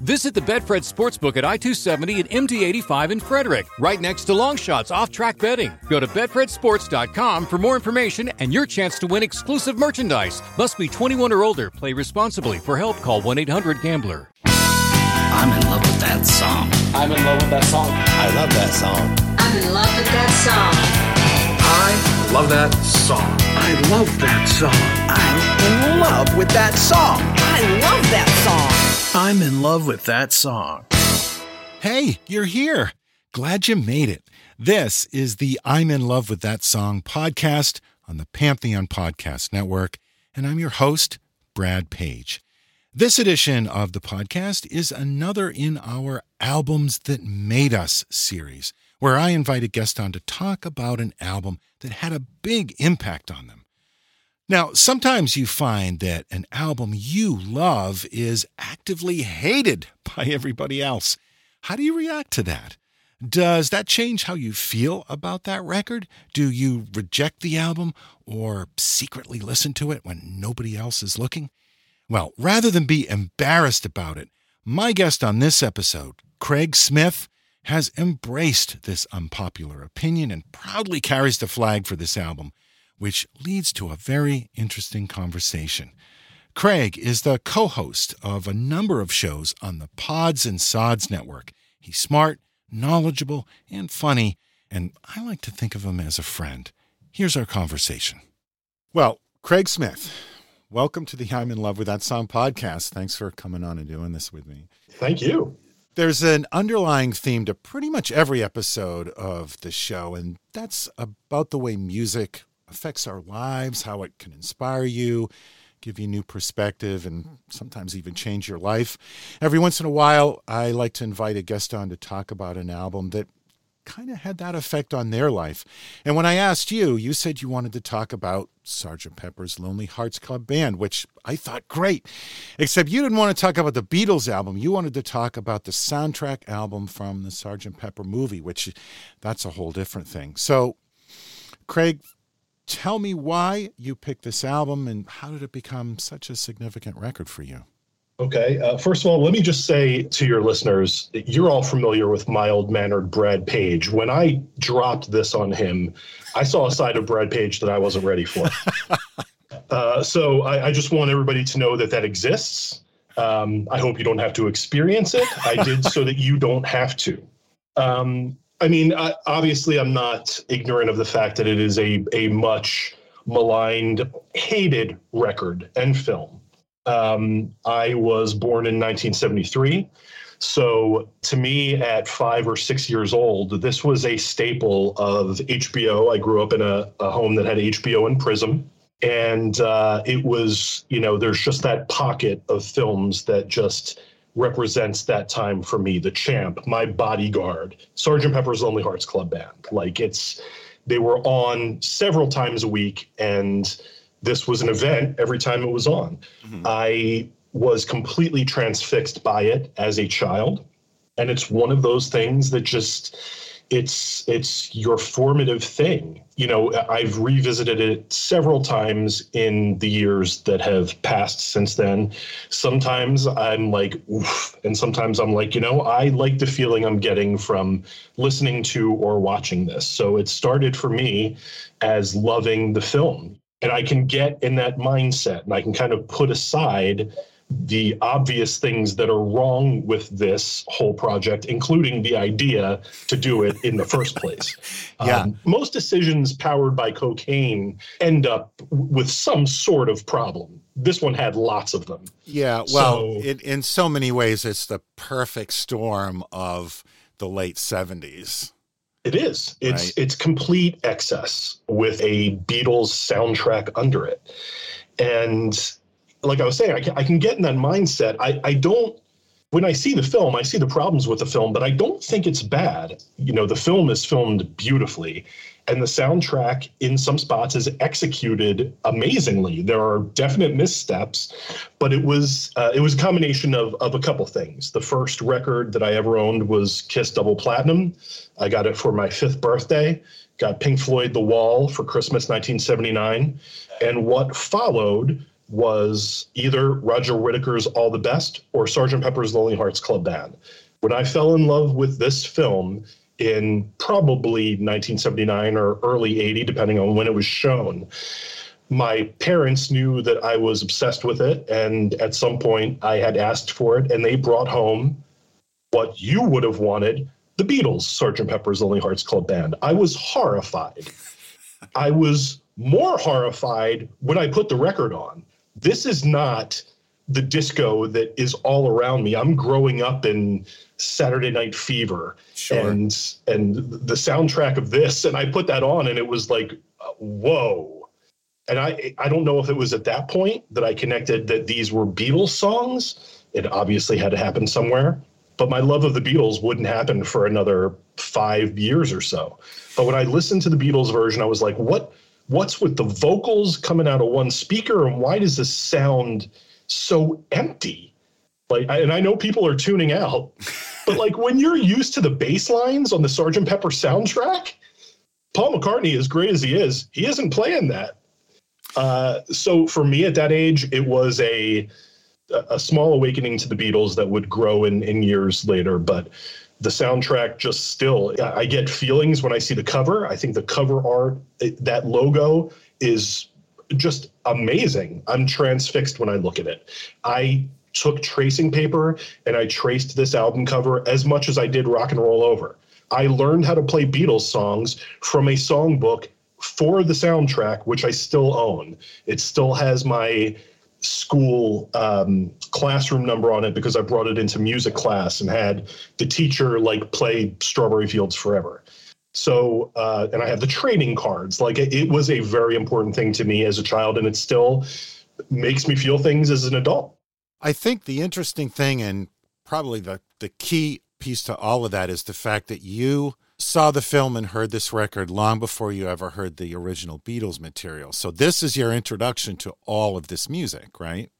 Visit the Betfred Sportsbook at I 270 and MD 85 in Frederick, right next to Longshots off track betting. Go to BetfredSports.com for more information and your chance to win exclusive merchandise. Must be 21 or older. Play responsibly. For help, call 1 800 Gambler. I'm in love with that song. I'm in love with that song. I love that song. I'm in love with that song. I love that song. I love that song. I'm in love with that song. I love that song. I'm in love with that song. Hey, you're here. Glad you made it. This is the I'm in love with that song podcast on the Pantheon Podcast Network, and I'm your host, Brad Page. This edition of the podcast is another in our Albums That Made Us series, where I invite a guest on to talk about an album that had a big impact on them. Now, sometimes you find that an album you love is actively hated by everybody else. How do you react to that? Does that change how you feel about that record? Do you reject the album or secretly listen to it when nobody else is looking? Well, rather than be embarrassed about it, my guest on this episode, Craig Smith, has embraced this unpopular opinion and proudly carries the flag for this album which leads to a very interesting conversation. Craig is the co host of a number of shows on the Pods and Sods network. He's smart, knowledgeable, and funny, and I like to think of him as a friend. Here's our conversation. Well, Craig Smith, welcome to the I'm in Love with That Song podcast. Thanks for coming on and doing this with me. Thank you. There's an underlying theme to pretty much every episode of the show, and that's about the way music affects our lives, how it can inspire you, give you new perspective, and sometimes even change your life. Every once in a while, I like to invite a guest on to talk about an album that kind of had that effect on their life. And when I asked you, you said you wanted to talk about Sgt. Pepper's Lonely Hearts Club Band, which I thought great. Except you didn't want to talk about the Beatles album. You wanted to talk about the soundtrack album from the Sgt. Pepper movie, which that's a whole different thing. So, Craig, tell me why you picked this album and how did it become such a significant record for you? Okay. Uh, first of all, let me just say to your listeners, you're all familiar with mild mannered Brad Page. When I dropped this on him, I saw a side of Brad Page that I wasn't ready for. uh, so I, I, just want everybody to know that that exists. Um, I hope you don't have to experience it. I did so that you don't have to. Um, I mean, obviously, I'm not ignorant of the fact that it is a a much maligned, hated record and film. Um, I was born in 1973. So to me, at five or six years old, this was a staple of HBO. I grew up in a, a home that had HBO and Prism. And uh, it was, you know, there's just that pocket of films that just represents that time for me. The Champ, My Bodyguard, Sergeant Pepper's Lonely Hearts Club Band. Like it's, they were on several times a week, and this was an event every time it was on. Mm-hmm. I was completely transfixed by it as a child, and it's one of those things that just it's it's your formative thing. You know i've revisited it several times in the years that have passed since then. Sometimes i'm like oof and sometimes i'm like you know i like the feeling i'm getting from listening to or watching this. So it started for me as loving the film. And i can get in that mindset and i can kind of put aside the obvious things that are wrong with this whole project, including the idea to do it in the first place. yeah. Um, most decisions powered by cocaine end up with some sort of problem. This one had lots of them. Yeah. Well, so, it, in so many ways, it's the perfect storm of the late 70s. It is. It's right? it's complete excess with a Beatles soundtrack under it. And like I was saying, I can, I can get in that mindset. I, I don't when I see the film, I see the problems with the film, but I don't think it's bad. You know, the film is filmed beautifully, and the soundtrack in some spots is executed amazingly. There are definite missteps, but it was uh, it was a combination of of a couple things. The first record that I ever owned was Kiss Double Platinum. I got it for my fifth birthday. Got Pink Floyd The Wall for Christmas 1979, and what followed was either Roger Whittaker's All the Best or Sgt. Pepper's Lonely Hearts Club Band. When I fell in love with this film in probably 1979 or early 80, depending on when it was shown, my parents knew that I was obsessed with it. And at some point, I had asked for it, and they brought home what you would have wanted the Beatles, Sgt. Pepper's Lonely Hearts Club Band. I was horrified. I was more horrified when I put the record on this is not the disco that is all around me. I'm growing up in Saturday Night Fever sure. and and the soundtrack of this, and I put that on, and it was like, whoa. And I I don't know if it was at that point that I connected that these were Beatles songs. It obviously had to happen somewhere, but my love of the Beatles wouldn't happen for another five years or so. But when I listened to the Beatles version, I was like, what? What's with the vocals coming out of one speaker and why does this sound so empty? Like and i know people are tuning out but like when you're used to the bass lines on the sergeant pepper soundtrack paul mccartney as great as he is he isn't playing that. Uh, so for me at that age it was a a small awakening to the beatles that would grow in in years later but the soundtrack just still i get feelings when i see the cover. I think the cover art that logo is just amazing. I'm transfixed when i look at it. I took tracing paper and i traced this album cover as much as i did rock and roll over. I learned how to play beatles songs from a songbook for the soundtrack which i still own. It still has my school um, classroom number on it because I brought it into music class and had the teacher like play Strawberry Fields Forever. So, uh, and I have the training cards. Like it, it was a very important thing to me as a child, and it still makes me feel things as an adult. I think the interesting thing, and probably the, the key piece to all of that, is the fact that you saw the film and heard this record long before you ever heard the original Beatles material. So this is your introduction to all of this music, right?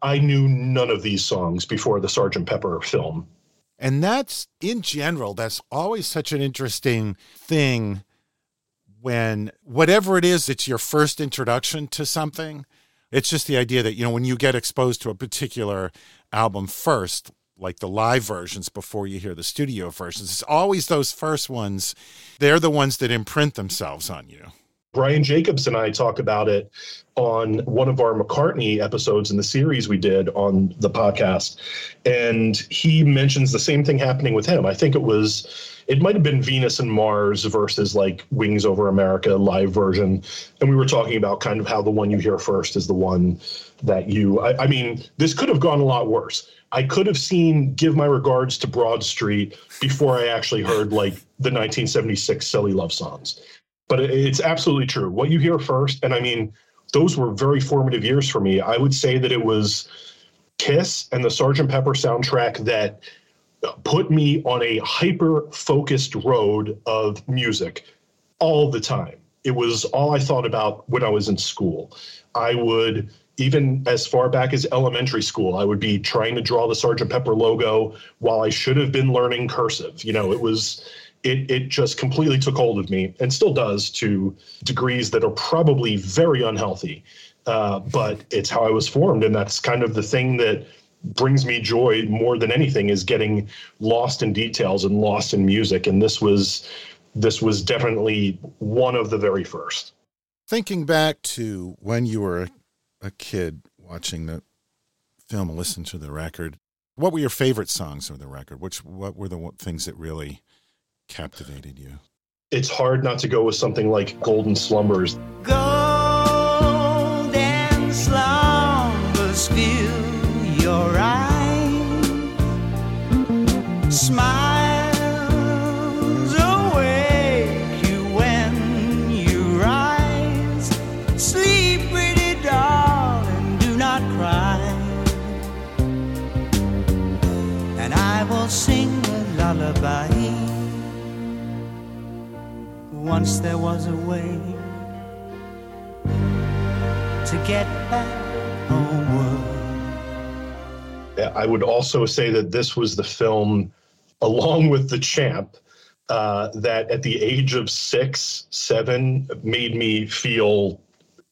I knew none of these songs before the Sgt. Pepper film. And that's in general, that's always such an interesting thing when whatever it is, it's your first introduction to something. It's just the idea that, you know, when you get exposed to a particular album first, like the live versions before you hear the studio versions. It's always those first ones. They're the ones that imprint themselves on you. Brian Jacobs and I talk about it on one of our McCartney episodes in the series we did on the podcast. And he mentions the same thing happening with him. I think it was, it might have been Venus and Mars versus like Wings Over America live version. And we were talking about kind of how the one you hear first is the one that you, I, I mean, this could have gone a lot worse I could have seen Give My Regards to Broad Street before I actually heard like the 1976 Silly Love songs. But it's absolutely true. What you hear first, and I mean, those were very formative years for me. I would say that it was Kiss and the Sgt. Pepper soundtrack that put me on a hyper focused road of music all the time. It was all I thought about when I was in school. I would even as far back as elementary school, I would be trying to draw the Sergeant Pepper logo while I should have been learning cursive. You know, it was it it just completely took hold of me and still does to degrees that are probably very unhealthy. Uh, but it's how I was formed, and that's kind of the thing that brings me joy more than anything is getting lost in details and lost in music. And this was this was definitely one of the very first. Thinking back to when you were a kid watching the film listen to the record, what were your favorite songs of the record? Which what were the things that really captivated you? It's hard not to go with something like Golden Slumbers. Golden slumbers fill your eyes. Smile awake you when you rise. Sleep, pretty darling, do not cry. And I will sing a lullaby. Once there was a way to get back homeward. I would also say that this was the film, along with The Champ, uh, that at the age of six, seven, made me feel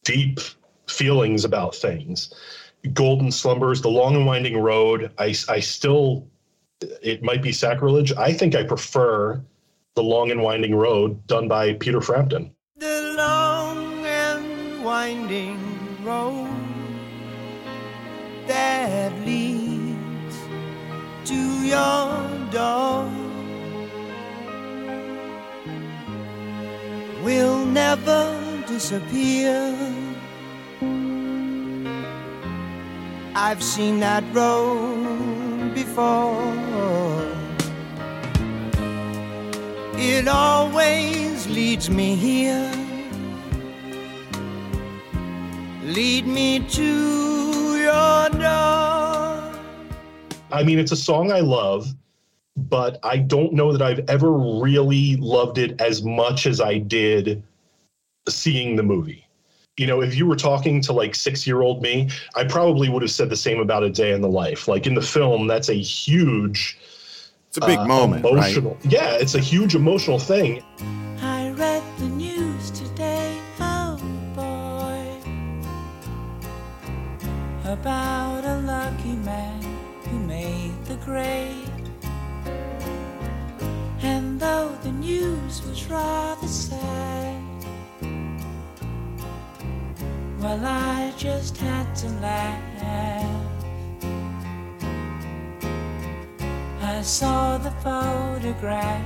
deep feelings about things. Golden Slumbers, The Long and Winding Road. I, I still, it might be sacrilege. I think I prefer The Long and Winding Road done by Peter Frampton. Your door will never disappear. I've seen that road before. It always leads me here. Lead me to your door. I mean, it's a song I love, but I don't know that I've ever really loved it as much as I did seeing the movie. You know, if you were talking to like six year old me, I probably would have said the same about a day in the life. Like in the film, that's a huge It's a big uh, moment, right? emotional. Yeah, it's a huge emotional thing. I read the news today, oh boy, about a lucky man who made the grade. And though the news was rather sad, well, I just had to laugh. I saw the photograph.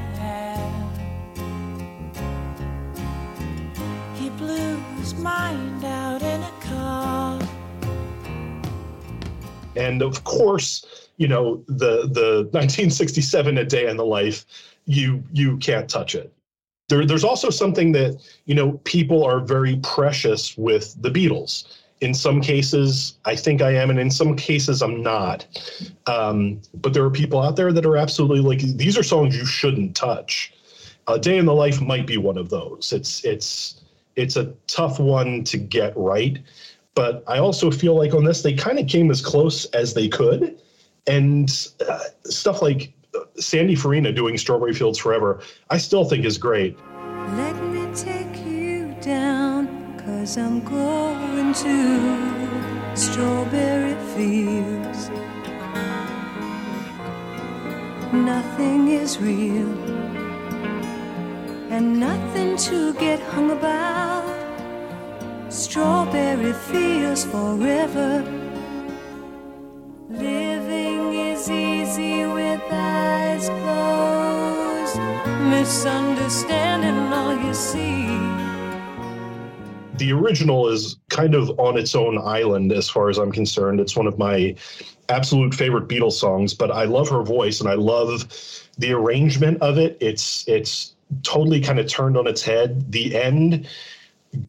He blew his mind out in a car. And of course, you know, the the 1967 A Day in the Life, you you can't touch it. There, there's also something that you know people are very precious with the Beatles. In some cases, I think I am, and in some cases, I'm not. Um, but there are people out there that are absolutely like these are songs you shouldn't touch. A Day in the Life might be one of those. It's it's it's a tough one to get right, but I also feel like on this they kind of came as close as they could, and uh, stuff like Sandy Farina doing Strawberry Fields Forever, I still think is great. Let me take you down, cause I'm going to strawberry fields. Nothing is real, and nothing to get hung about. Strawberry fields forever. Living Misunderstanding all you see. the original is kind of on its own island as far as I'm concerned. It's one of my absolute favorite Beatles songs, but I love her voice and I love the arrangement of it. It's it's totally kind of turned on its head. The end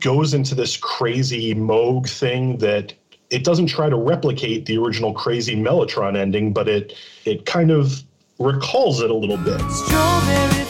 goes into this crazy Moog thing that it doesn't try to replicate the original crazy Mellotron ending, but it it kind of recalls it a little bit. Strawberry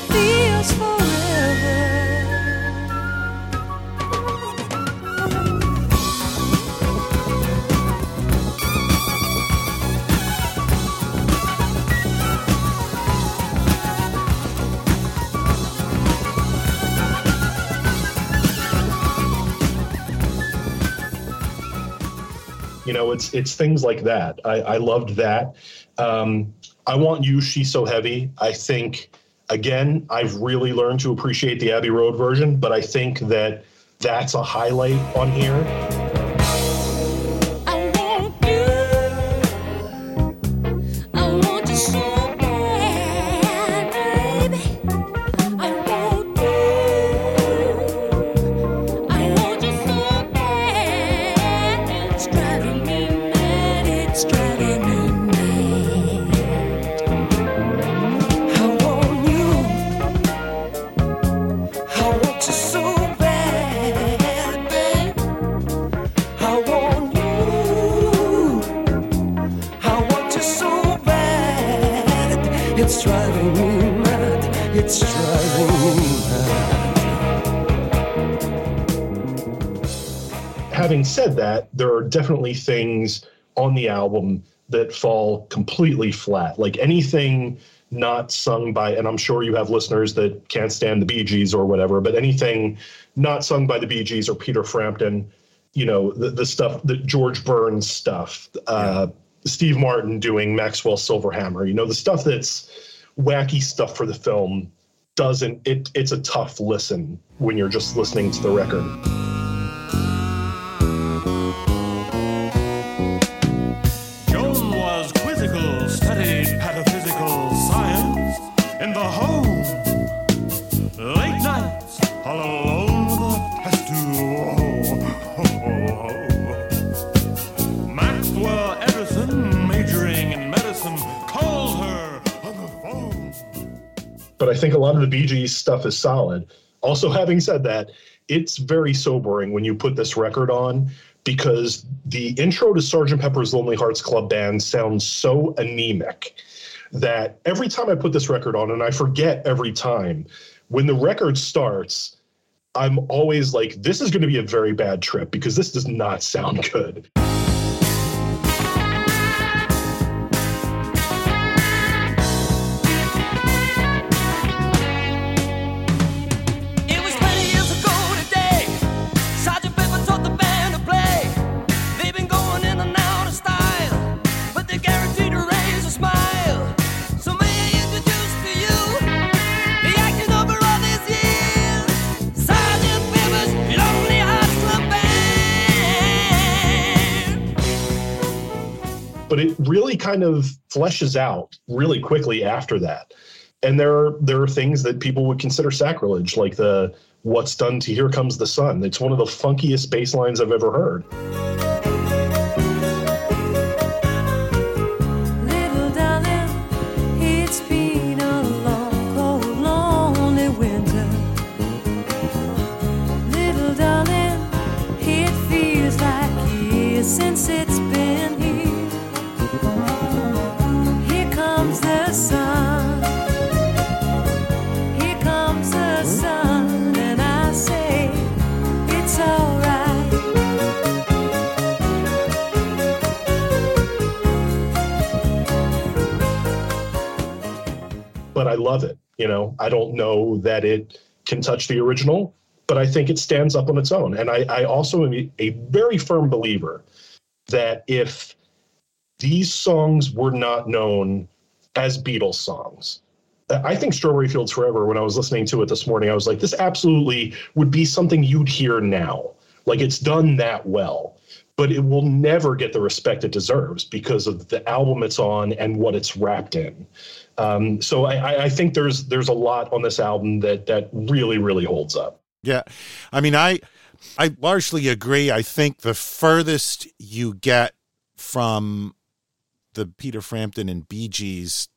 Know, it's it's things like that. I, I loved that. Um, I want you. She's so heavy. I think again, I've really learned to appreciate the Abbey Road version, but I think that that's a highlight on here. It's driving me mad. It's driving me mad. Having said that, there are definitely things on the album that fall completely flat. Like anything not sung by, and I'm sure you have listeners that can't stand the Bee Gees or whatever, but anything not sung by the Bee Gees or Peter Frampton, you know, the, the stuff, the George Burns stuff, uh, Steve Martin doing Maxwell Silverhammer, you know, the stuff that's wacky stuff for the film doesn't, it, it's a tough listen when you're just listening to the record. Think a lot of the Gees stuff is solid. Also, having said that, it's very sobering when you put this record on because the intro to Sgt. Pepper's Lonely Hearts Club Band sounds so anemic that every time I put this record on, and I forget every time, when the record starts, I'm always like, this is going to be a very bad trip because this does not sound good. Kind of fleshes out really quickly after that. And there are there are things that people would consider sacrilege, like the "What's done to Here Comes the Sun." It's one of the funkiest bass lines I've ever heard. But I love it. You know, I don't know that it can touch the original, but I think it stands up on its own. And I, I also am a- very firm believer that if these songs were not known as Beatles songs, I think Strawberry Fields Forever, when I was listening to it this morning, I was like, this absolutely would be something you'd hear now. Like it's done that well, but it will never get the respect it deserves because of the album it's on and what it's wrapped in. Um, so I, I- I think there's there's a lot on this album that that really really holds up. Yeah. I mean, I I largely agree. I think the furthest you get from the Peter Frampton and Bee Gees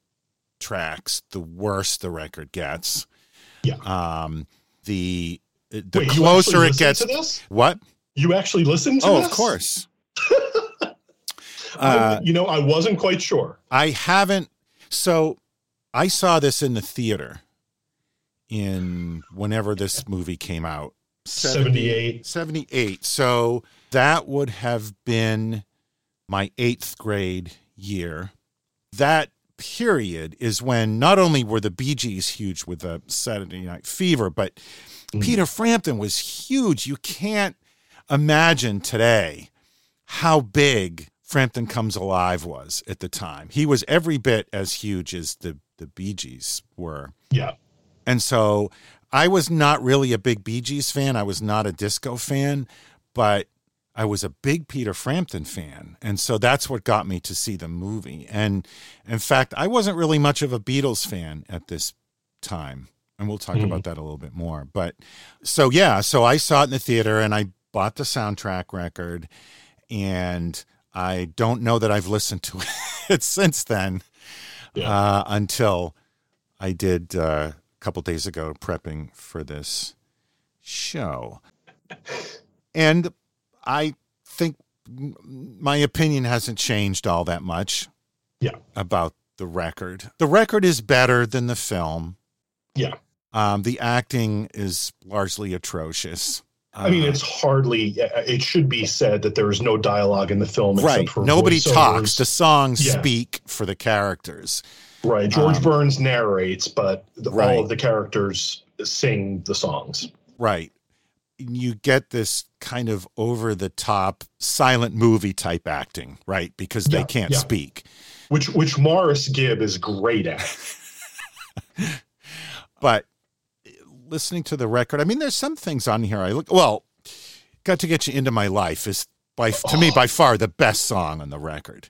tracks, the worse the record gets. Yeah. Um the the Wait, closer it gets to this? What? You actually listened to Oh, this? of course. I- Uh, you know, I wasn't quite sure. I haven't. So I saw this in the theater in whenever this movie came out 78. 78. So that would have been my eighth grade year. That period is when not only were the Bee Gees huge with the Saturday Night Fever, but Peter Frampton was huge. You can't imagine today how big Frampton Comes Alive was at the time. He was every bit as huge as the, the Bee Gees were. Yeah. And so I was not really a big Bee Gees fan. I was not a disco fan, but I was a big Peter Frampton fan. And so that's what got me to see the movie. And in fact, I wasn't really much of a Beatles fan at this time. And we'll talk Mhm. about that a little bit more. But so, yeah, so I saw it in the theater and I bought the soundtrack record. And I don't know that I've listened to it since then uh, until I did uh, a couple days ago prepping for this show. And I think my opinion hasn't changed all that much Yeah. about the the record. The record is better than the film. Yeah. Um, the acting is largely atrocious. I mean, it's hardly. It should be said that there is no dialogue in the film, right. for Nobody talks. The songs Yeah. speak for the characters. Right. George Um, Burns narrates, but the, Right. all of the characters sing the songs. Right. You get this kind of over the top silent movie type acting, right? Because they Yeah, can't yeah. speak. which which Maurice Gibb is great at. But listening to the record, I mean, there's some things on here I look, well, Got to Get You Into My Life is by to me by far the best song on the record.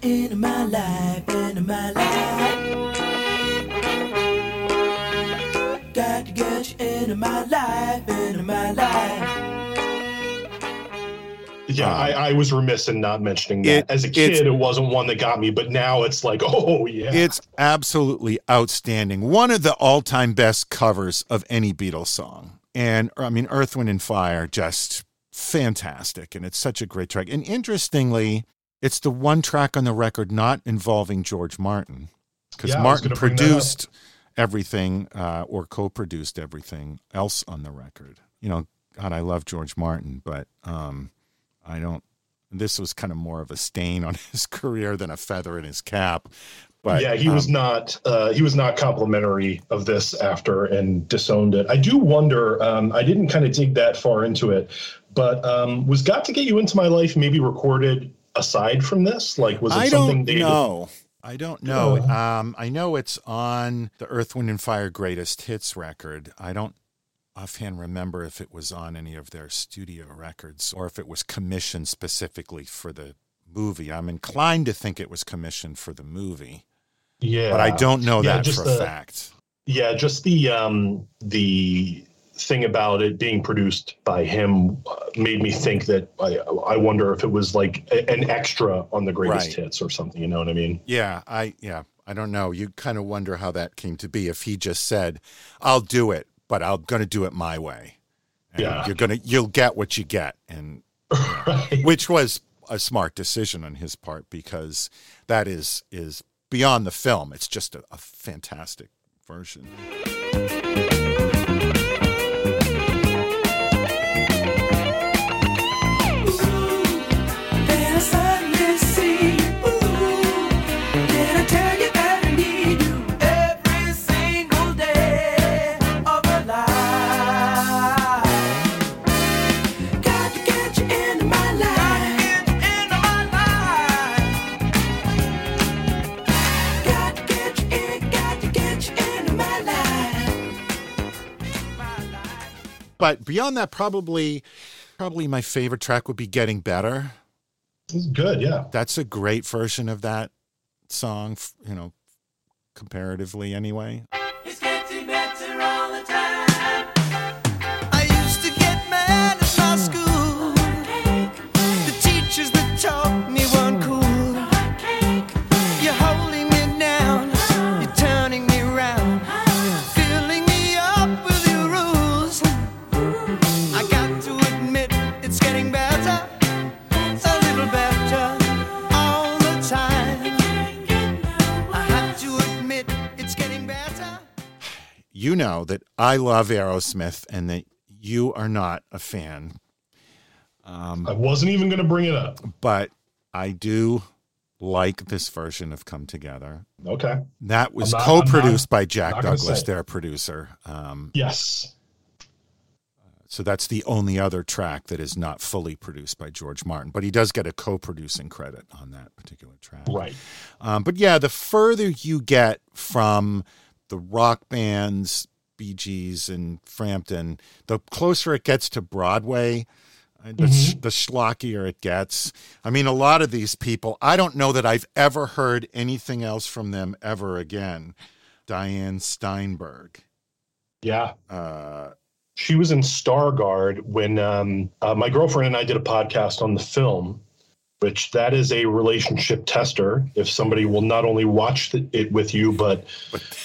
Into my life, into my life. My life, into my life. Yeah, um, I, I was remiss in not mentioning that. It- As a kid, it wasn't one that got me, but now it's like, oh yeah. It's absolutely outstanding. One of the all-time best covers of any Beatles song. And er, I mean Earth Wind and Fire just fantastic and it's such a great track. And interestingly, it's the one track on the record not involving George Martin cuz Yeah, Martin gonna bring that up. produced everything uh, or co-produced everything else on the record. You know, god I love George Martin, but um I don't this was kind of more of a stain on his career than a feather in his cap. But yeah, he was um, not. Uh, he was not complimentary of this after and disowned it. I do wonder. Um, I didn't kind of dig that far into it, but um, was "Got to Get You Into My Life" maybe recorded aside from this? Like, was it I something don't they? know. I don't know. Oh. Um, I know it's on the Earth, Wind, and Fire Greatest Hits record. I don't offhand remember if it was on any of their studio records or if it was commissioned specifically for the movie. I'm inclined to think it was commissioned for the movie, Yeah, but I don't know Yeah, that for a fact. Yeah, just the um, the thing about it being produced by him uh, made me think that I, I wonder if it was like a- an extra on the greatest Right. hits or something. You know what I mean? Yeah, I yeah, I don't know. You kind of wonder how that came to be if he just said, "I'll do it, but I'm going to do it my way." And Yeah. you're gonna you'll get what you get, and right. which was a smart decision on his part because that is is beyond the film. It's just a, a fantastic version. But beyond that, probably probably my favorite track would be "Getting Better." It's good. Yeah. That's a great version of that song. You know, comparatively anyway. You know that I love Aerosmith, and that you are not a fan. Um, I wasn't even going to bring it up. but I do like this version of Come Together. Okay. That was not- co-produced not- by Jack Douglas, their producer. Um, Yes. so that's the only other track that is not fully produced by George Martin, but he does get a co-producing credit on that particular track. Right. Um, but yeah, the further you get from the rock bands, Bee Gees and Frampton, the closer it gets to Broadway, uh, the, sh- the schlockier it gets. I mean, a lot of these people, I don't know that I've ever heard anything else from them ever again. Diane Steinberg. Yeah. Uh, She was in Stargard when um, uh, my girlfriend and I did a podcast on the film. Which that is a relationship tester. If somebody will not only watch the, it with you, but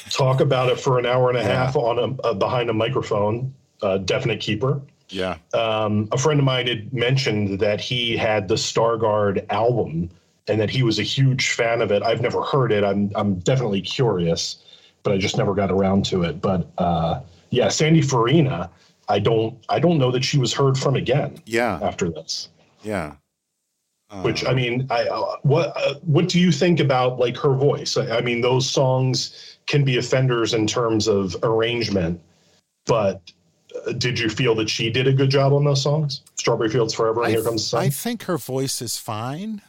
talk about it for an hour and a half on a, a behind a microphone, uh, definite keeper. Yeah. Um, a friend of mine had mentioned that he had the Stargard album and that he was a huge fan of it. I've never heard it. I'm I'm definitely curious, but I just never got around to it. But uh, yeah, Sandy Farina, I don't I don't know that she was heard from again. Yeah. After this. Yeah. Which I mean, I uh, what uh, what do you think about like her voice? I, I mean, those songs can be offenders in terms of arrangement, but uh, did you feel that she did a good job on those songs? Strawberry Fields Forever and I, Here Comes the Sun. I think her voice is fine.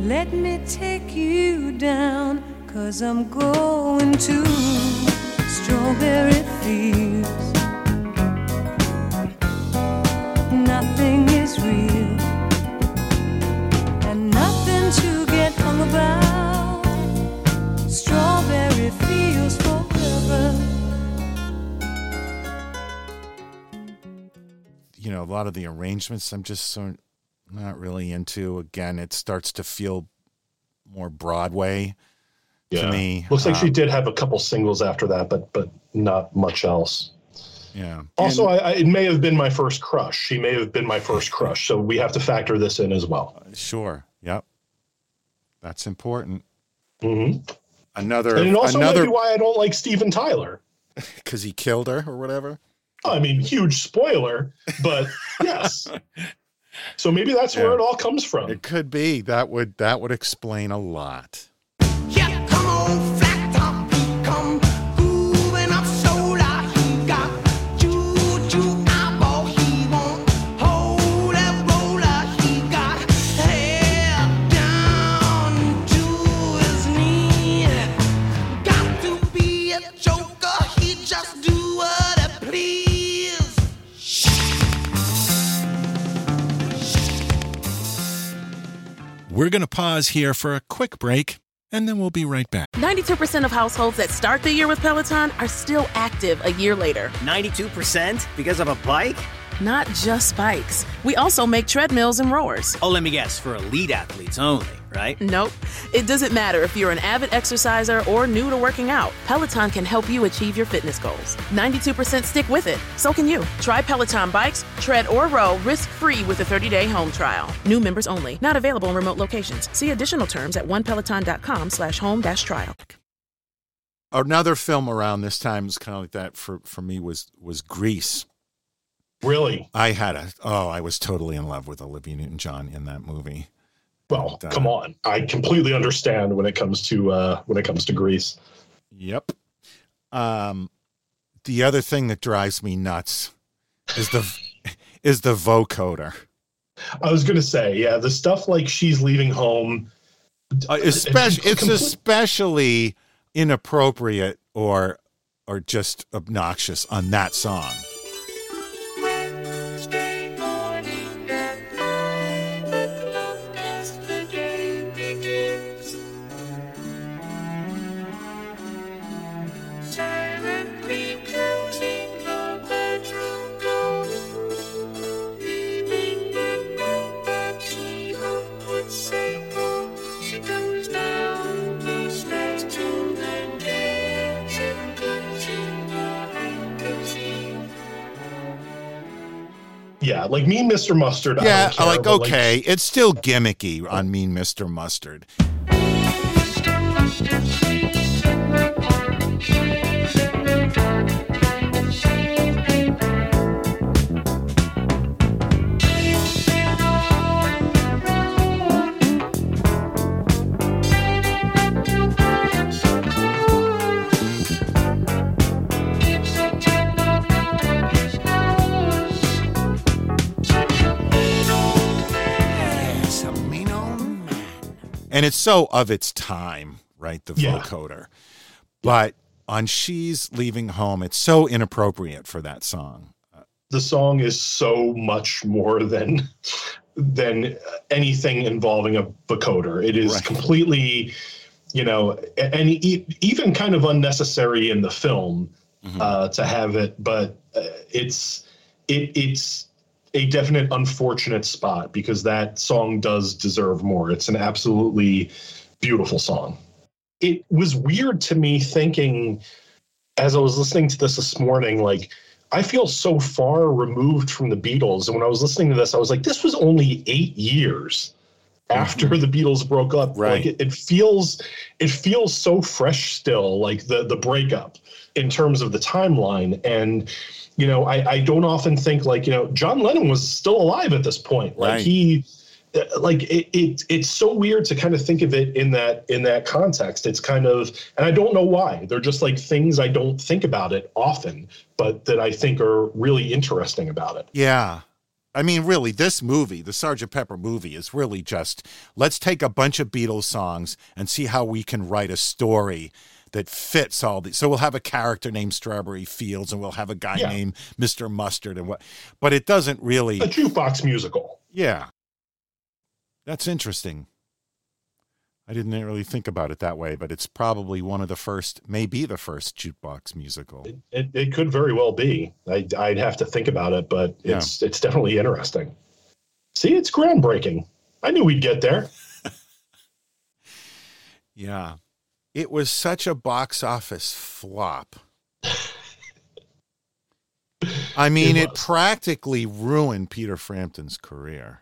Let me take you down, cause I'm going to strawberry fields. Nothing is real, about. Strawberry fields forever. You know, a lot of the arrangements I'm just so not really into. Again, it starts to feel more Broadway to me. Looks like she Um, did have a couple singles after that, but but not much else. Yeah. Also, I, I, it may have been my first crush. She may have been my first crush, so we have to factor this in as well. Sure. Yep. That's important. hmm Another And it also another may be why I don't like Steven Tyler. because he killed her or whatever. I mean, huge spoiler, but yes. So maybe that's where it all comes from. It could be that would that would explain a lot. We're going to pause here for a quick break and then we'll be right back. 92% of households that start the year with Peloton are still active a year later. 92% because of a bike? Not just bikes. We also make treadmills and rowers. Oh, let me guess, for elite athletes only, right? Nope. It doesn't matter if you're an avid exerciser or new to working out. Peloton can help you achieve your fitness goals. 92% stick with it. So can you. Try Peloton bikes, tread, or row risk-free with a 30-day home trial. New members only. Not available in remote locations. See additional terms at onepeloton.com slash home dash trial. Another film around this time is kind of like that for for me was was Grease. Really? I had a oh, I was totally in love with Olivia Newton-John in that movie. Well, Uh, come on. I completely understand when it comes to uh when it comes to Grease. Yep. Um, the other thing that drives me nuts is the is the vocoder. I was gonna say, yeah, the stuff like she's leaving home. Uh, especially, it's complete- especially inappropriate or or just obnoxious on that song. Yeah, like me, Mr. Mustard. I Yeah, don't care, like okay, it's still gimmicky on Mean Mr. Mustard. And it's so of its time, right? The Yeah. vocoder, but on "She's Leaving Home," it's so inappropriate for that song. the song is so much more than than anything involving a vocoder. It is Right. completely, you know, and even kind of unnecessary in the film Mm-hmm. uh, to have it, but uh, it's it it's a definite unfortunate spot because that song does deserve more. It's an absolutely beautiful song. It was weird to me thinking as I was listening to this this morning, like I feel so far removed from the Beatles. And when I was listening to this, I was like, this was only eight years mm-hmm. after the Beatles broke up. Right. Like it, it feels it feels so fresh still, like the the breakup in terms of the timeline. And you know, I, I don't often think like, you know, John Lennon was still alive at this point. Like Right. he uh, like it, it it's so weird to kind of think of it in that in that context it's kind of and i don't know why they're just like things i don't think about it often but that i think are really interesting about it Yeah. I mean, really, this movie, the Sgt. Pepper movie, is really just let's take a bunch of Beatles songs and see how we can write a story that fits all these. So we'll have a character named Strawberry Fields and we'll have a guy Yeah. named Mr. Mustard and what, but it doesn't really. a jukebox musical Yeah. That's interesting. I didn't really think about it that way, but it's probably one of the first, maybe the first jukebox musical. it, it could very well be I, i'd have to think about it but it's it's definitely interesting see it's groundbreaking i knew we'd get there Yeah. It was such a box office flop. I mean, It it, practically ruined Peter Frampton's career.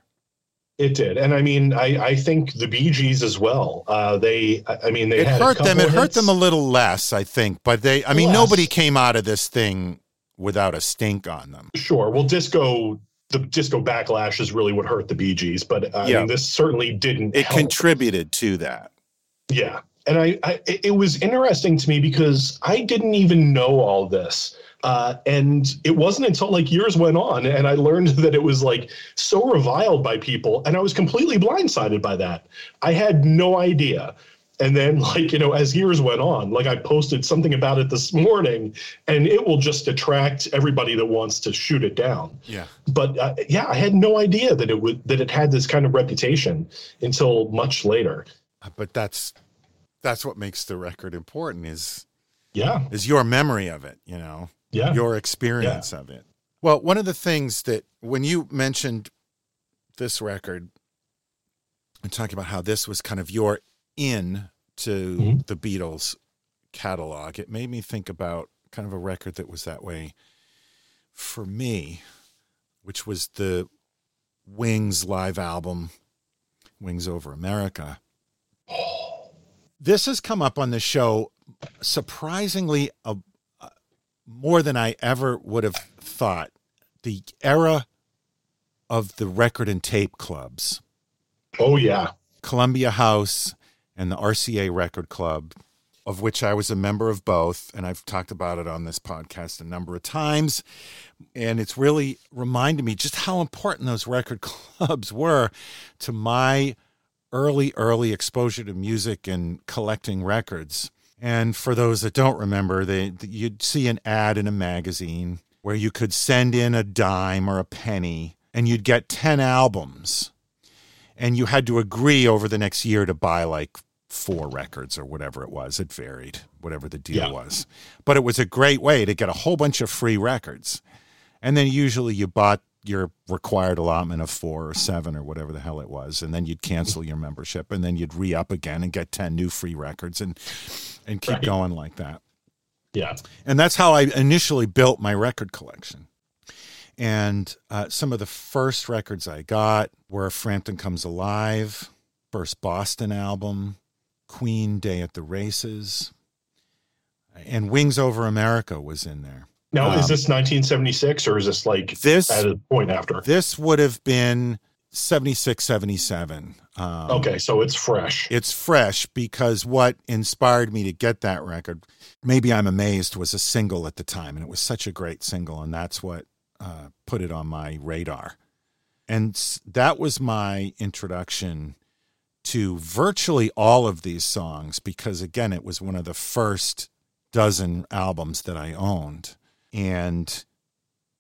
It did, and I mean, I I think the Bee Gees as well. Uh, they, I mean, they It had a hurt them. It hurt them a little less, I think. But they, I mean, Less. nobody came out of this thing without a stink on them. Sure. Well, disco, the disco backlash is really what hurt the Bee Gees, but uh, I Yeah. mean, this certainly didn't. It help. contributed to that. Yeah. And I, I, it was interesting to me because I didn't even know all this. Uh, and it wasn't until like years went on and I learned that it was like so reviled by people. And I was completely blindsided by that. I had no idea. And then, like, you know, as years went on, like I posted something about it this morning and it will just attract everybody that wants to shoot it down Yeah. but uh, yeah, I had no idea that it would that it had this kind of reputation until much later. But that's that's what makes the record important is Yeah, is your memory of it, you know. Yeah. Your experience of it. Well, one of the things that when you mentioned this record and talking about how this was kind of your in to Mm-hmm. the Beatles catalog, it made me think about kind of a record that was that way for me, which was the Wings live album, Wings Over America. This has come up on the show surprisingly uh, uh, more than I ever would have thought. The era of the record and tape clubs. Oh yeah. Columbia House and the RCA Record Club, of which I was a member of both, and I've talked about it on this podcast a number of times. And it's really reminded me just how important those record clubs were to my early, early exposure to music and collecting records. And for those that don't remember, they, you'd see an ad in a magazine where you could send in a dime or a penny and you'd get 10 albums and you had to agree over the next year to buy like four records or whatever it was. It varied, whatever the deal Yeah. was. But it was a great way to get a whole bunch of free records. And then usually you bought your required allotment of four or seven or whatever the hell it was. And then you'd cancel your membership and then you'd re up again and get 10 new free records and, and keep Right. going like that. Yeah. And that's how I initially built my record collection. And uh, some of the first records I got were Frampton Comes Alive, first Boston album, Queen Day at the Races, and Wings Over America was in there. Now, is Um, this 1976 or is this like this at a point after? This would have been 76, 77. Um, Okay, so it's fresh. It's fresh because what inspired me to get that record, maybe I'm amazed, was a single at the time. And it was such a great single. And that's what uh, put it on my radar. And that was my introduction to virtually all of these songs because, again, it was one of the first dozen albums that I owned. And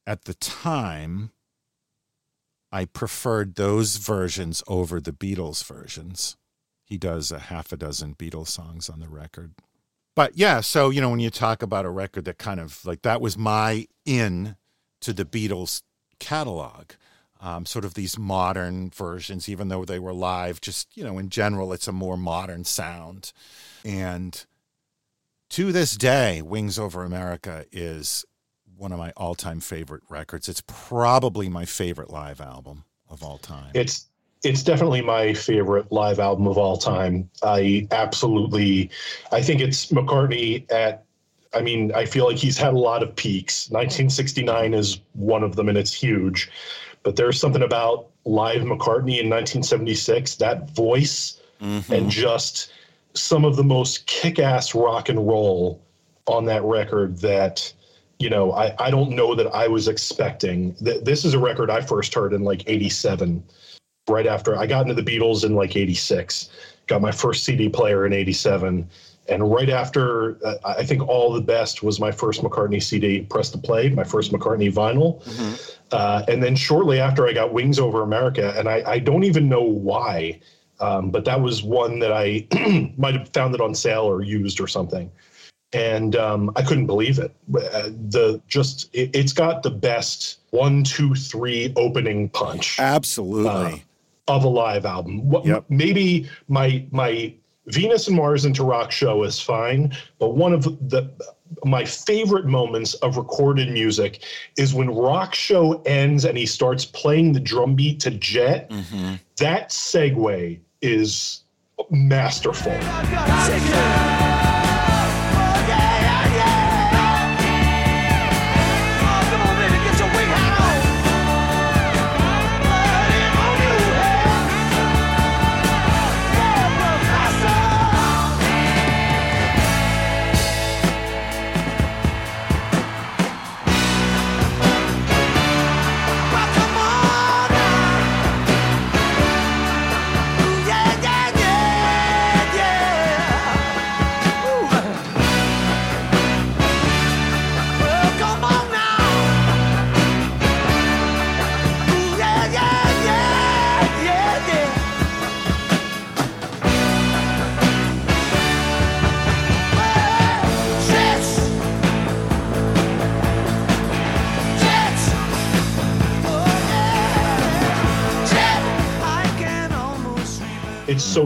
at the time, I preferred those versions over the Beatles versions. He does a half a dozen Beatles songs on the record. But yeah, so you know when you talk about a record that kind of like that was my in to the Beatles catalog. um, sort of these modern versions, even though they were live. Just you know, in general, it's a more modern sound, and to this day, Wings Over America is one of my all-time favorite records. It's probably my favorite live album of all time. It's it's definitely my favorite live album of all time. I absolutely, I think it's McCartney at. I mean, I feel like he's had a lot of peaks. 1969 is one of them, and it's huge. But there's something about live McCartney in 1976, that voice, Mm-hmm. and just some of the most kick-ass rock and roll on that record that you know I, I don't know that I was expecting. Th- this is a record I first heard in like 87 right after I got into the Beatles in like 86, got my first CD player in 87. And right after, uh, I think All the Best was my first McCartney CD, press to play, my first McCartney vinyl. Uh, and then shortly after, I got Wings Over America. And I, I don't even know why, um, but that was one that I might have found it on sale or used or something. And um, I couldn't believe it. Uh, the just it, it's got the best one, two, three opening punch Absolutely. of a live album. What, Yep. Maybe my my Venus and Mars into Rock show is fine, but one of the my favorite moments of recorded music is when Rock show ends and he starts playing the drum beat to Jet. Mm-hmm. That segue is masterful.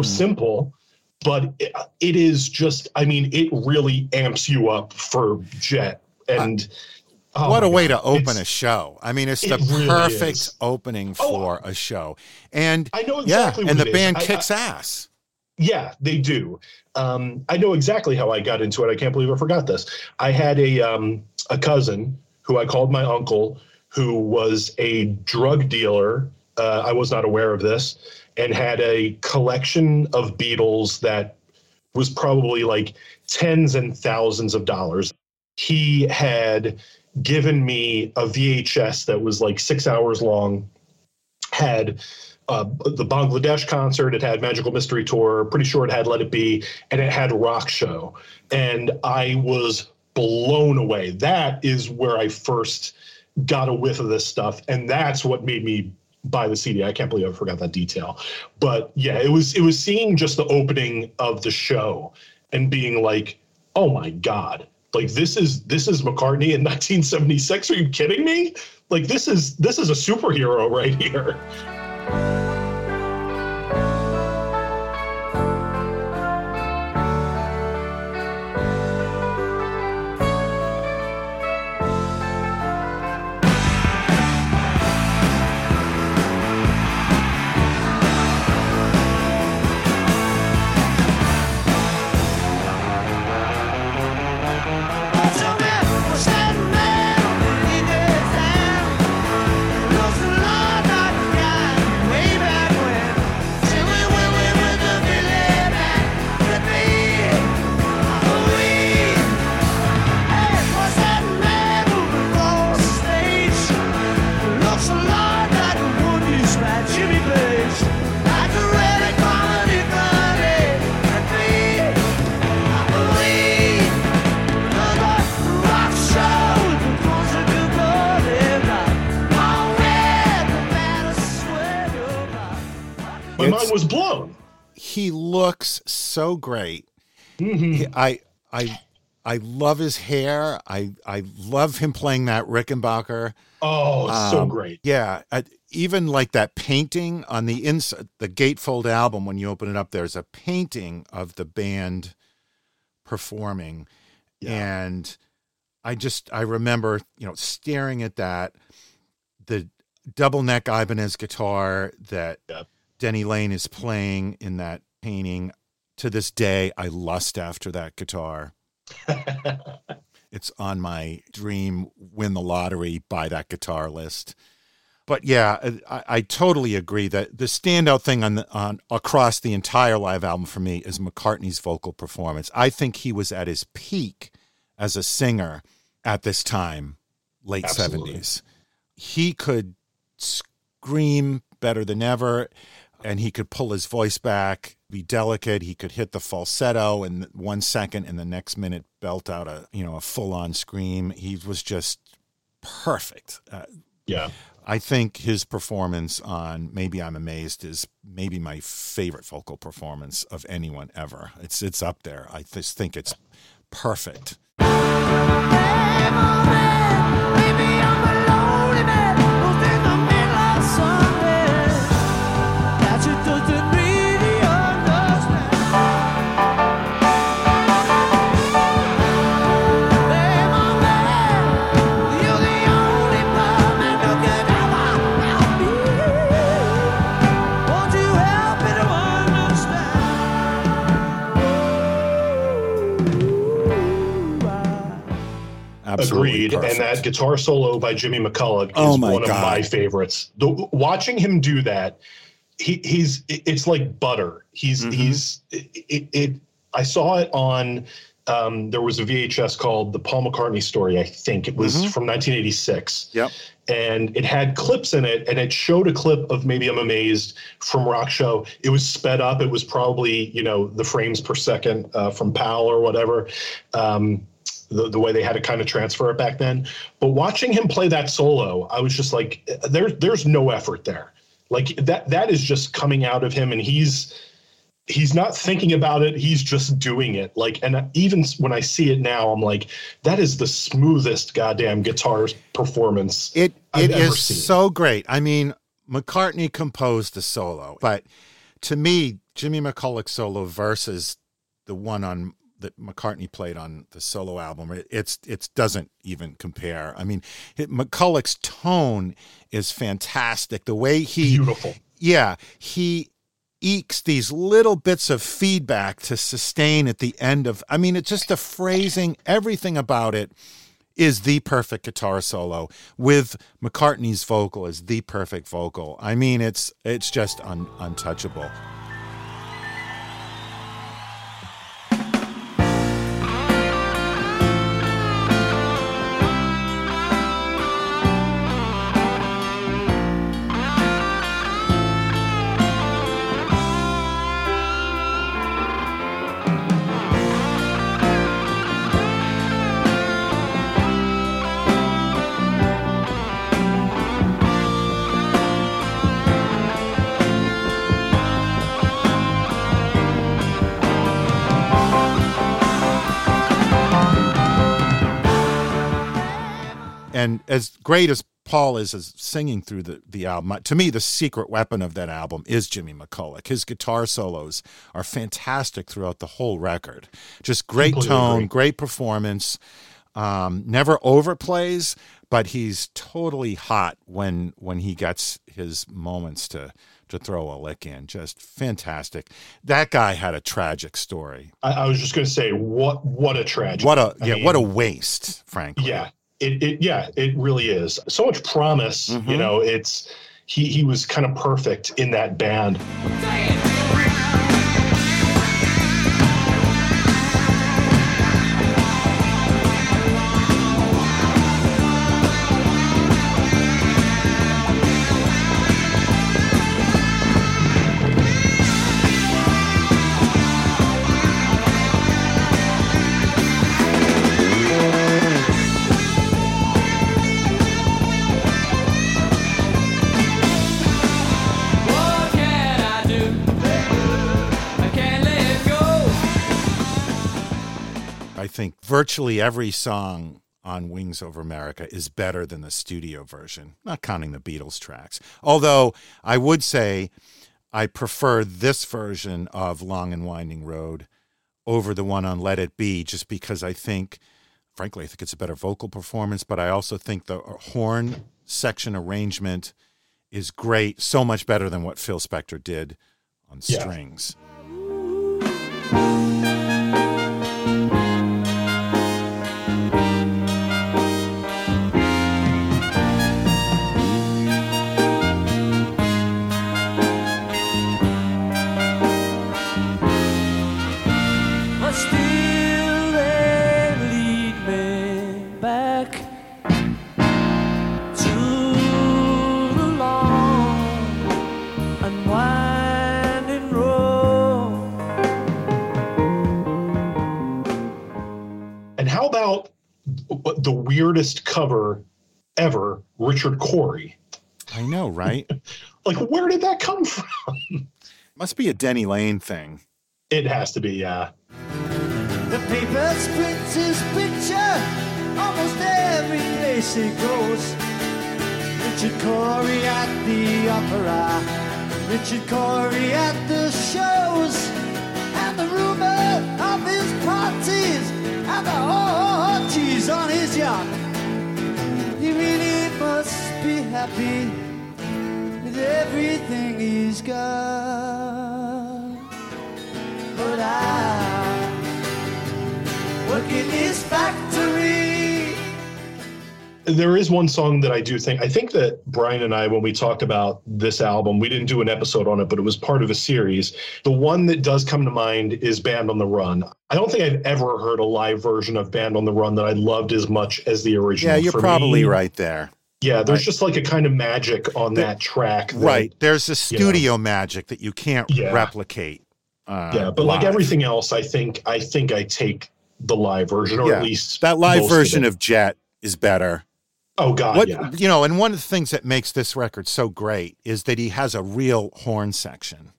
Simple, but it, it is just, I mean, it really amps you up for Jet. And oh what a my way to open it's- a show. I mean, it's it the really perfect is. opening Oh, for a show. And I know exactly yeah, what and the is. band I- kicks I- ass. Yeah, they do. Um, I know exactly how I got into it. I can't believe I forgot this. I had a um, a cousin who I called my uncle, who was a drug dealer. Uh, I was not aware of this, and had a collection of Beatles that was probably like tens and thousands of dollars. He had given me a VHS that was like six hours long, had uh, the Bangladesh concert, it had Magical Mystery Tour, pretty sure it had Let It Be, and it had Rock Show. And I was blown away. That is where I first got a whiff of this stuff. And that's what made me buy the CD. I can't believe I forgot that detail. But yeah, it was it was seeing just the opening of the show and being like, oh my God. Like this is this is McCartney in 1976. Are you kidding me? Like this is this is a superhero right here. He looks so great. Mm-hmm. I I I love his hair. I I love him playing that Rickenbacker. Oh, it's so Um, great. Yeah, I, even like that painting on the inside, the Gatefold album, when you open it up, there's a painting of the band performing. And I just, I remember, you know, staring at that, the double neck Ibanez guitar that Denny Laine is playing in that painting. To this day, I lust after that guitar. it's on my dream win the lottery, buy that guitar list. But yeah, I, I totally agree that the standout thing on the, on across the entire live album for me is McCartney's vocal performance. I think he was at his peak as a singer at this time, late Absolutely. seventies. He could scream better than ever, and he could pull his voice back, be delicate. He could hit the falsetto in one second, and the next minute belt out a you know a full on scream. He was just perfect. Uh, yeah. I think his performance on Maybe I'm Amazed is maybe my favorite vocal performance of anyone ever. It's it's up there. I just think it's perfect. Agreed. And that guitar solo by Jimmy McCulloch is Oh one of my favorites. The, watching him do that, he, he's it's like butter. He's Mm-hmm. he's it, it. I saw it on. Um, there was a VHS called The Paul McCartney Story. I think it was Mhm. from 1986. Yep. And it had clips in it, and it showed a clip of maybe I'm amazed from Rock Show. It was sped up. It was probably you know the frames per second uh, from PAL or whatever. Um, the, the way they had to kind of transfer it back then. But watching him play that solo, I was just like, there, there's no effort there. Like that, that is just coming out of him, and he's he's not thinking about it. He's just doing it. Like, and even when I see it now, I'm like, that is the smoothest goddamn guitar performance It I've it ever is so great. I mean, McCartney composed the solo, but to me, Jimmy McCulloch's solo versus the one on that McCartney played on the solo album, it, it's it doesn't even compare. I mean, it, McCulloch's tone is fantastic. The way he beautiful, yeah, he ekes these little bits of feedback to sustain at the end of. I mean, it's just the phrasing, everything about it is the perfect guitar solo with McCartney's vocal is the perfect vocal. I mean, it's it's just un, untouchable. As great as Paul is as singing through the, the album, to me, the secret weapon of that album is Jimmy McCulloch. His guitar solos are fantastic throughout the whole record. Just great Completely tone, agree. great performance. Um, never overplays, but he's totally hot when when he gets his moments to to throw a lick in. Just fantastic. That guy had a tragic story. I, I was just going to say, what what a tragedy. What a I yeah, mean, what a waste, frankly. Yeah, it, it yeah, it really is. So much promise. You Mhm. know, it's he he was kind of perfect in that band. Virtually every song on Wings Over America is better than the studio version, not counting the Beatles tracks. Although I would say I prefer this version of Long and Winding Road over the one on Let It Be, just because I think, frankly, I think it's a better vocal performance, but I also think the horn section arrangement is great, so much better than what Phil Spector did on Yeah. strings. The weirdest cover ever, Richard Cory? I know, right? Like, where did that come from? Must be a Denny Laine thing. It has to be, yeah. The paper prints his picture almost every place he goes. Richard Cory at the opera, Richard Cory at the shows, happy with everything he's got. But I work in this factory. There is one song that I do think, I think that Brian and I, when we talked about this album, we didn't do an episode on it, but it was part of a series. The one that does come to mind is Band on the Run. I don't think I've ever heard a live version of Band on the Run that I loved as much as the original. Yeah, you're For probably me, right there. Yeah, there's Right. just like a kind of magic on that track. that- Right. There's a you know. studio magic that you can't Yeah. replicate. Uh, yeah, but like everything else, I think I think I take the live version, or Yeah. at least that live version it. of Jet is better. Oh God, what yeah. you know, and one of the things that makes this record so great is that he has a real horn section,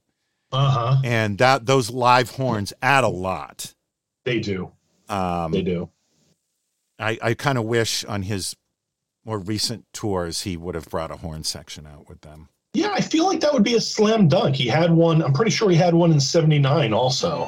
Uh huh. and that those live horns add a lot. They do. Um, They do. I, I kind of wish on his more recent tours he would have brought a horn section out with them. Yeah, I feel like that would be a slam dunk. He had one. I'm pretty sure he had one in '79 also.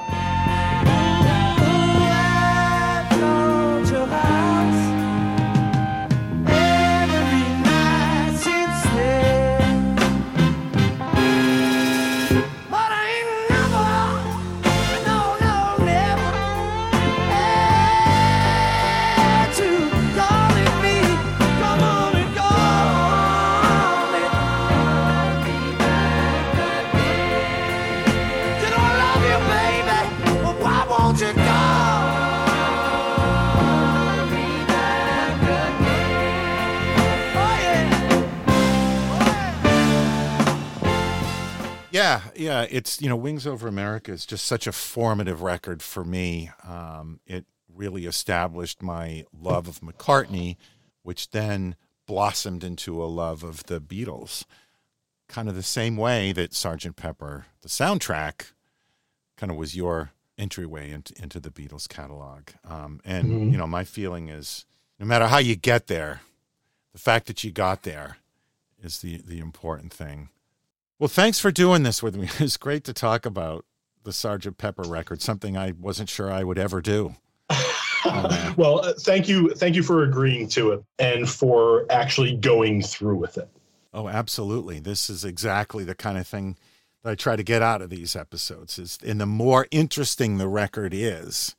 Yeah, yeah. It's you know, Wings Over America is just such a formative record for me. Um, it really established my love of McCartney, which then blossomed into a love of the Beatles. Kind of the same way that Sergeant Pepper, the soundtrack, kind of was your entryway into, into the Beatles catalog. Um, and Mhm. you know, my feeling is, no matter how you get there, the fact that you got there is the the important thing. Well, thanks for doing this with me. It's great to talk about the Sergeant Pepper record, something I wasn't sure I would ever do. well, uh, thank you, thank you for agreeing to it and for actually going through with it. Oh, absolutely. This is exactly the kind of thing that I try to get out of these episodes. Is and the more interesting the record is,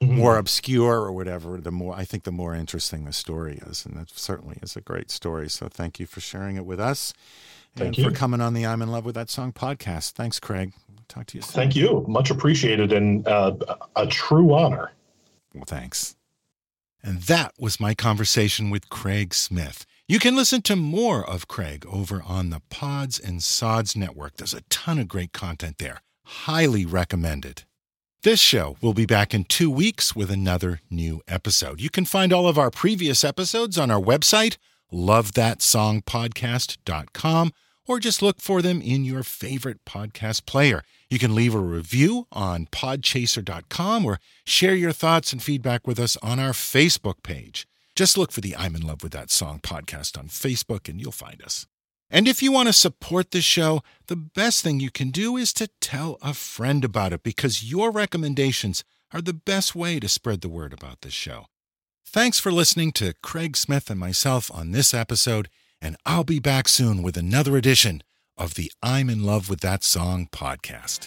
more obscure or whatever, the more I think the more interesting the story is, and that certainly is a great story. So thank you for sharing it with us, Thank and for coming on the "I'm in Love with That Song" podcast. Thanks, Craig. Talk to you soon. Thank you, much appreciated, and uh, a true honor. Well, thanks. And that was my conversation with Craig Smith. You can listen to more of Craig over on the Pods and Sods Network. There's a ton of great content there. Highly recommended. This show will be back in two weeks with another new episode. You can find all of our previous episodes on our website, lovethatsongpodcast.com, or just look for them in your favorite podcast player. You can leave a review on podchaser.com or share your thoughts and feedback with us on our Facebook page. Just look for the I'm in love with that song podcast on Facebook and you'll find us. And if you want to support this show, the best thing you can do is to tell a friend about it because your recommendations are the best way to spread the word about this show. Thanks for listening to Craig Smith and myself on this episode, and I'll be back soon with another edition of the I'm in love with that song podcast.